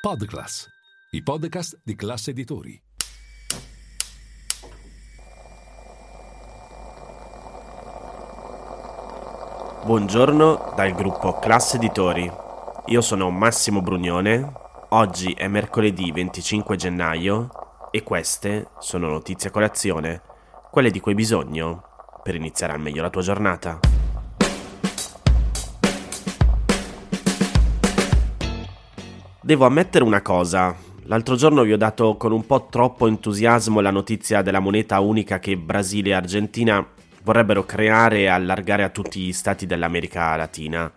Podclass, i podcast di classe editori. Buongiorno dal gruppo Classe Editori. Io sono Massimo Brugnone. Oggi è mercoledì 25 gennaio e queste sono notizie a colazione, quelle di cui hai bisogno per iniziare al meglio la tua giornata. Devo ammettere una cosa. L'altro giorno vi ho dato con un po' troppo entusiasmo la notizia della moneta unica che Brasile e Argentina vorrebbero creare e allargare a tutti gli stati dell'America Latina.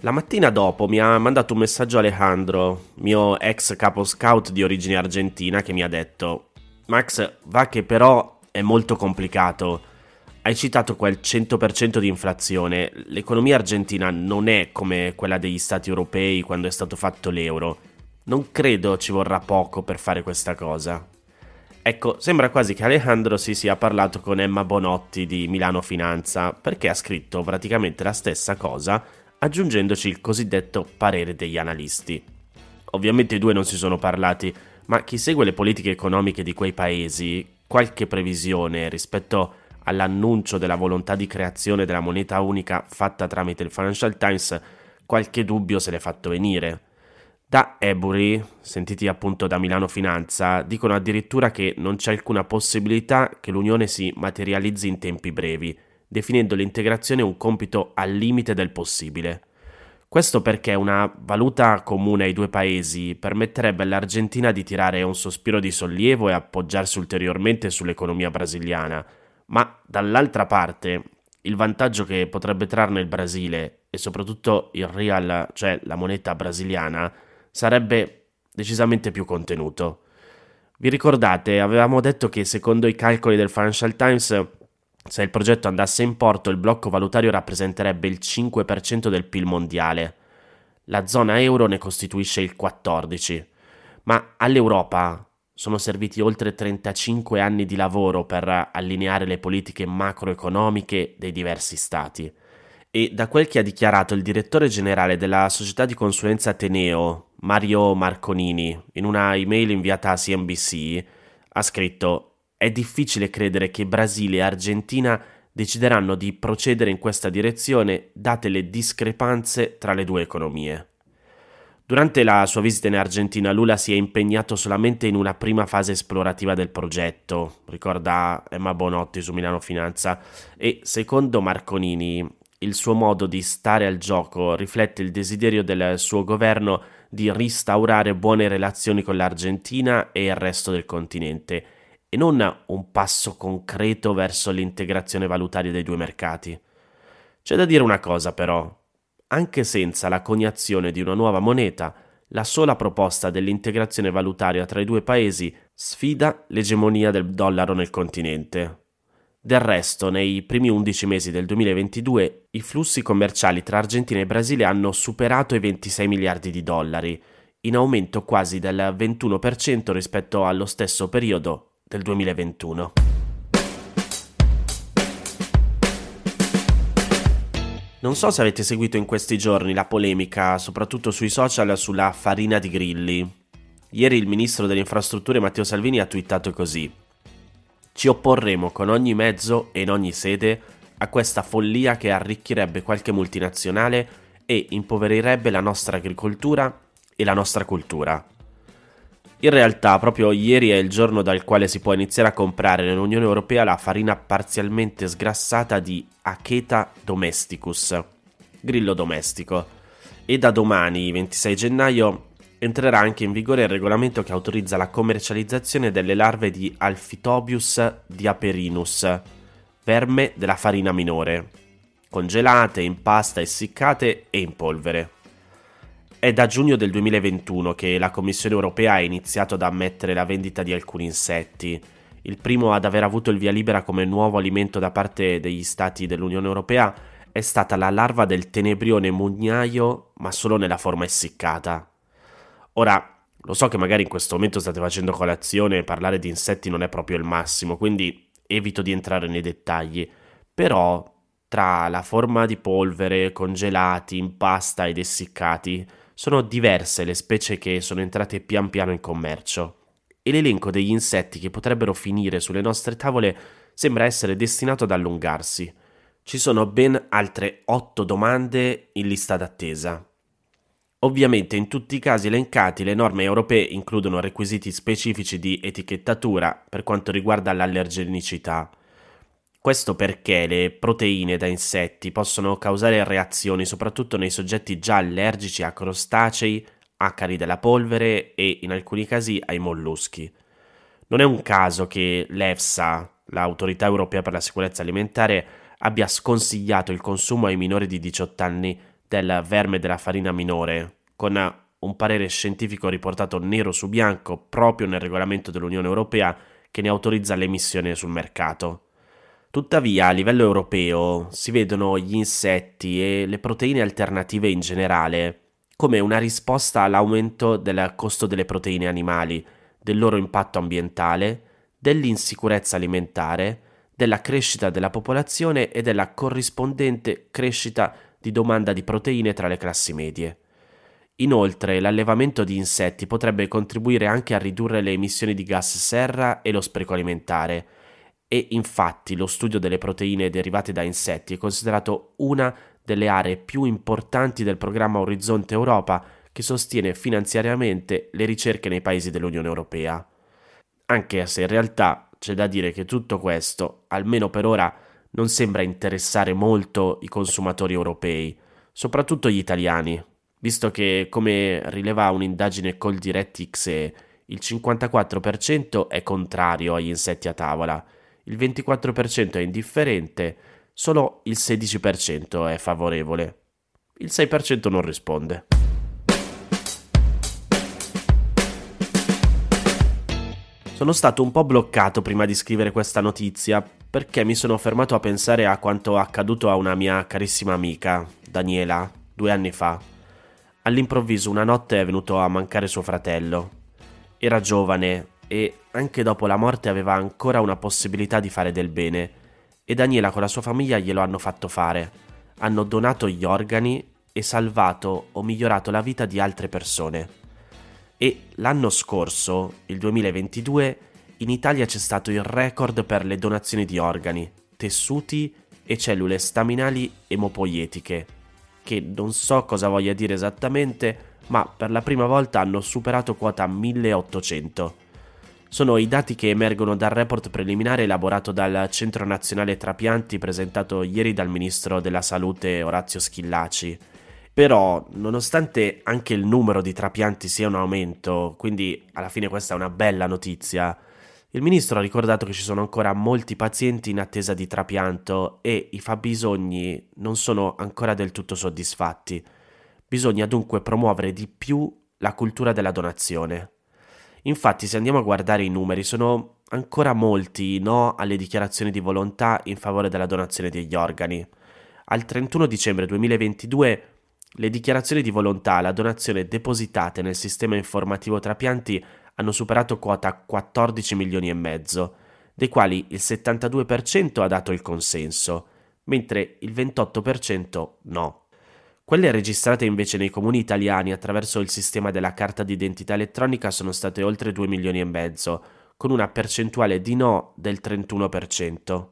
La mattina dopo mi ha mandato un messaggio Alejandro, mio ex capo scout di origine argentina, che mi ha detto: Max, va che però è molto complicato. Hai citato quel 100% di inflazione. L'economia argentina non è come quella degli stati europei quando è stato fatto l'euro. Non credo ci vorrà poco per fare questa cosa. Ecco, sembra quasi che Alejandro si sia parlato con Emma Bonotti di Milano Finanza, perché ha scritto praticamente la stessa cosa, aggiungendoci il cosiddetto parere degli analisti. Ovviamente i due non si sono parlati, ma chi segue le politiche economiche di quei paesi, qualche previsione rispetto all'annuncio della volontà di creazione della moneta unica fatta tramite il Financial Times, qualche dubbio se l'è fatto venire. Da Ebury, sentiti appunto da Milano Finanza, dicono addirittura che non c'è alcuna possibilità che l'unione si materializzi in tempi brevi, definendo l'integrazione un compito al limite del possibile. Questo perché una valuta comune ai due paesi permetterebbe all'Argentina di tirare un sospiro di sollievo e appoggiarsi ulteriormente sull'economia brasiliana, ma dall'altra parte il vantaggio che potrebbe trarne il Brasile e soprattutto il real, cioè la moneta brasiliana, sarebbe decisamente più contenuto. Vi ricordate, avevamo detto che secondo i calcoli del Financial Times, se il progetto andasse in porto, il blocco valutario rappresenterebbe il 5% del PIL mondiale. La zona euro ne costituisce il 14%. Ma all'Europa sono serviti oltre 35 anni di lavoro per allineare le politiche macroeconomiche dei diversi stati. E da quel che ha dichiarato il direttore generale della società di consulenza Ateneo, Mario Marconini, in una email inviata a CNBC, ha scritto: È difficile credere che Brasile e Argentina decideranno di procedere in questa direzione date le discrepanze tra le due economie. Durante la sua visita in Argentina, Lula si è impegnato solamente in una prima fase esplorativa del progetto, ricorda Emma Bonotti su Milano Finanza, e secondo Marconini il suo modo di stare al gioco riflette il desiderio del suo governo di restaurare buone relazioni con l'Argentina e il resto del continente, e non un passo concreto verso l'integrazione valutaria dei due mercati. C'è da dire una cosa però, anche senza la coniazione di una nuova moneta, la sola proposta dell'integrazione valutaria tra i due paesi sfida l'egemonia del dollaro nel continente. Del resto, nei primi 11 mesi del 2022, i flussi commerciali tra Argentina e Brasile hanno superato i 26 miliardi di dollari, in aumento quasi del 21% rispetto allo stesso periodo del 2021. Non so se avete seguito in questi giorni la polemica, soprattutto sui social, sulla farina di grilli. Ieri il ministro delle infrastrutture Matteo Salvini ha twittato così. Ci opporremo con ogni mezzo e in ogni sede a questa follia che arricchirebbe qualche multinazionale e impoverirebbe la nostra agricoltura e la nostra cultura. In realtà, proprio ieri è il giorno dal quale si può iniziare a comprare nell'Unione Europea la farina parzialmente sgrassata di Acheta domesticus, grillo domestico, e da domani, 26 gennaio, entrerà anche in vigore il regolamento che autorizza la commercializzazione delle larve di Alphitobius diaperinus, verme della farina minore, congelate, in pasta, essiccate e in polvere. È da giugno del 2021 che la Commissione europea ha iniziato ad ammettere la vendita di alcuni insetti. Il primo ad aver avuto il via libera come nuovo alimento da parte degli stati dell'Unione europea è stata la larva del tenebrione mugnaio, ma solo nella forma essiccata. Ora, lo so che magari in questo momento state facendo colazione e parlare di insetti non è proprio il massimo, quindi evito di entrare nei dettagli, però tra la forma di polvere, congelati, in pasta ed essiccati, sono diverse le specie che sono entrate pian piano in commercio e l'elenco degli insetti che potrebbero finire sulle nostre tavole sembra essere destinato ad allungarsi. Ci sono ben altre otto domande in lista d'attesa. Ovviamente in tutti i casi elencati le norme europee includono requisiti specifici di etichettatura per quanto riguarda l'allergenicità. Questo perché le proteine da insetti possono causare reazioni soprattutto nei soggetti già allergici a crostacei, acari della polvere e in alcuni casi ai molluschi. Non è un caso che l'EFSA, l'autorità europea per la sicurezza alimentare, abbia sconsigliato il consumo ai minori di 18 anni del verme della farina minore, con un parere scientifico riportato nero su bianco proprio nel regolamento dell'Unione Europea che ne autorizza l'emissione sul mercato. Tuttavia, a livello europeo si vedono gli insetti e le proteine alternative in generale come una risposta all'aumento del costo delle proteine animali, del loro impatto ambientale, dell'insicurezza alimentare, della crescita della popolazione e della corrispondente crescita di domanda di proteine tra le classi medie. Inoltre, l'allevamento di insetti potrebbe contribuire anche a ridurre le emissioni di gas serra e lo spreco alimentare, e infatti lo studio delle proteine derivate da insetti è considerato una delle aree più importanti del programma Orizzonte Europa che sostiene finanziariamente le ricerche nei paesi dell'Unione Europea. Anche se in realtà c'è da dire che tutto questo, almeno per ora, non sembra interessare molto i consumatori europei, soprattutto gli italiani, visto che, come rileva un'indagine col DirectX, il 54% è contrario agli insetti a tavola, il 24% è indifferente, solo il 16% è favorevole, il 6% non risponde. Sono stato un po' bloccato prima di scrivere questa notizia perché mi sono fermato a pensare a quanto accaduto a una mia carissima amica, Daniela, due anni fa. All'improvviso una notte è venuto a mancare suo fratello. Era giovane e anche dopo la morte aveva ancora una possibilità di fare del bene e Daniela con la sua famiglia glielo hanno fatto fare. Hanno donato gli organi e salvato o migliorato la vita di altre persone. E l'anno scorso, il 2022, in Italia c'è stato il record per le donazioni di organi, tessuti e cellule staminali emopoietiche, che non so cosa voglia dire esattamente, ma per la prima volta hanno superato quota 1800. Sono i dati che emergono dal report preliminare elaborato dal Centro Nazionale Trapianti presentato ieri dal Ministro della Salute Orazio Schillaci. Però, nonostante anche il numero di trapianti sia un aumento, quindi alla fine questa è una bella notizia, il ministro ha ricordato che ci sono ancora molti pazienti in attesa di trapianto e i fabbisogni non sono ancora del tutto soddisfatti. Bisogna dunque promuovere di più la cultura della donazione. Infatti, se andiamo a guardare i numeri, sono ancora molti no alle dichiarazioni di volontà in favore della donazione degli organi. Al 31 dicembre 2022 le dichiarazioni di volontà alla donazione depositate nel sistema informativo trapianti hanno superato quota 14 milioni e mezzo, dei quali il 72% ha dato il consenso, mentre il 28% no. Quelle registrate invece nei comuni italiani attraverso il sistema della carta d'identità elettronica sono state oltre 2 milioni e mezzo, con una percentuale di no del 31%.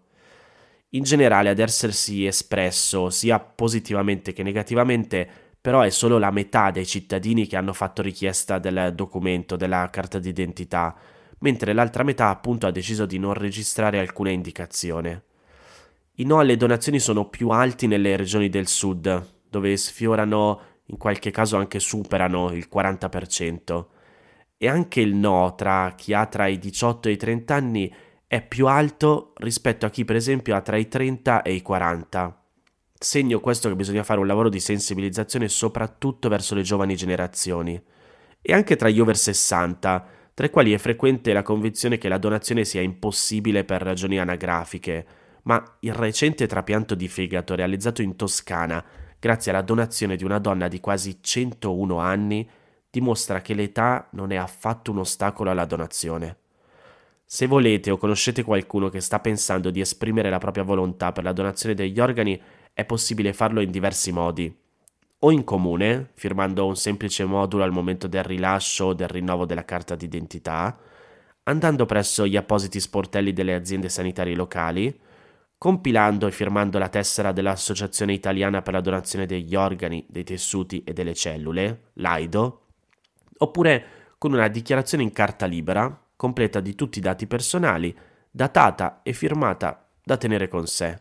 In generale ad essersi espresso sia positivamente che negativamente però è solo la metà dei cittadini che hanno fatto richiesta del documento, della carta d'identità, mentre l'altra metà appunto ha deciso di non registrare alcuna indicazione. I no alle donazioni sono più alti nelle regioni del sud, dove sfiorano, in qualche caso anche superano il 40%, e anche il no tra chi ha tra i 18 e i 30 anni è più alto rispetto a chi per esempio ha tra i 30 e i 40. Segno questo che bisogna fare un lavoro di sensibilizzazione soprattutto verso le giovani generazioni. E anche tra gli over 60, tra i quali è frequente la convinzione che la donazione sia impossibile per ragioni anagrafiche, ma il recente trapianto di fegato realizzato in Toscana, grazie alla donazione di una donna di quasi 101 anni, dimostra che l'età non è affatto un ostacolo alla donazione. Se volete o conoscete qualcuno che sta pensando di esprimere la propria volontà per la donazione degli organi, è possibile farlo in diversi modi. o in comune, firmando un semplice modulo al momento del rilascio o del rinnovo della carta d'identità, andando presso gli appositi sportelli delle aziende sanitarie locali, compilando e firmando la tessera dell'Associazione Italiana per la donazione degli organi, dei tessuti e delle cellule, l'AIDO, oppure con una dichiarazione in carta libera, completa di tutti i dati personali, datata e firmata da tenere con sé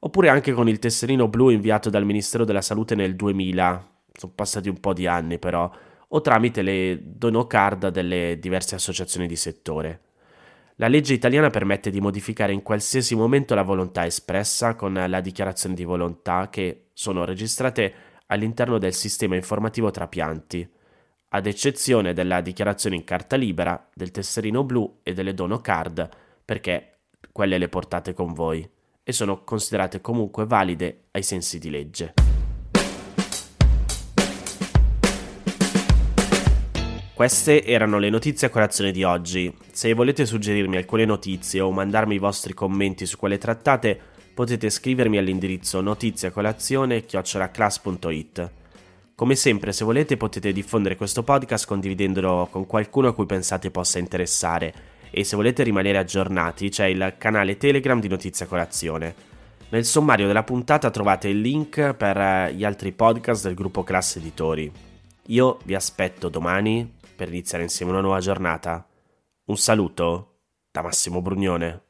oppure anche con il tesserino blu inviato dal Ministero della Salute nel 2000, sono passati un po' di anni però, o tramite le donocard delle diverse associazioni di settore. La legge italiana permette di modificare in qualsiasi momento la volontà espressa con la dichiarazione di volontà che sono registrate all'interno del sistema informativo trapianti, ad eccezione della dichiarazione in carta libera, del tesserino blu e delle donocard, perché quelle le portate con voi e sono considerate comunque valide ai sensi di legge. Queste erano le notizie a colazione di oggi. Se volete suggerirmi alcune notizie o mandarmi i vostri commenti su quelle trattate, potete scrivermi all'indirizzo notiziacolazione.it. Come sempre, se volete potete diffondere questo podcast condividendolo con qualcuno a cui pensate possa interessare e se volete rimanere aggiornati c'è il canale Telegram di Notizia Colazione. Nel sommario della puntata trovate il link per eh, gli altri podcast del gruppo Classe Editori. Io vi aspetto domani per iniziare insieme una nuova giornata. Un saluto da Massimo Brugnone.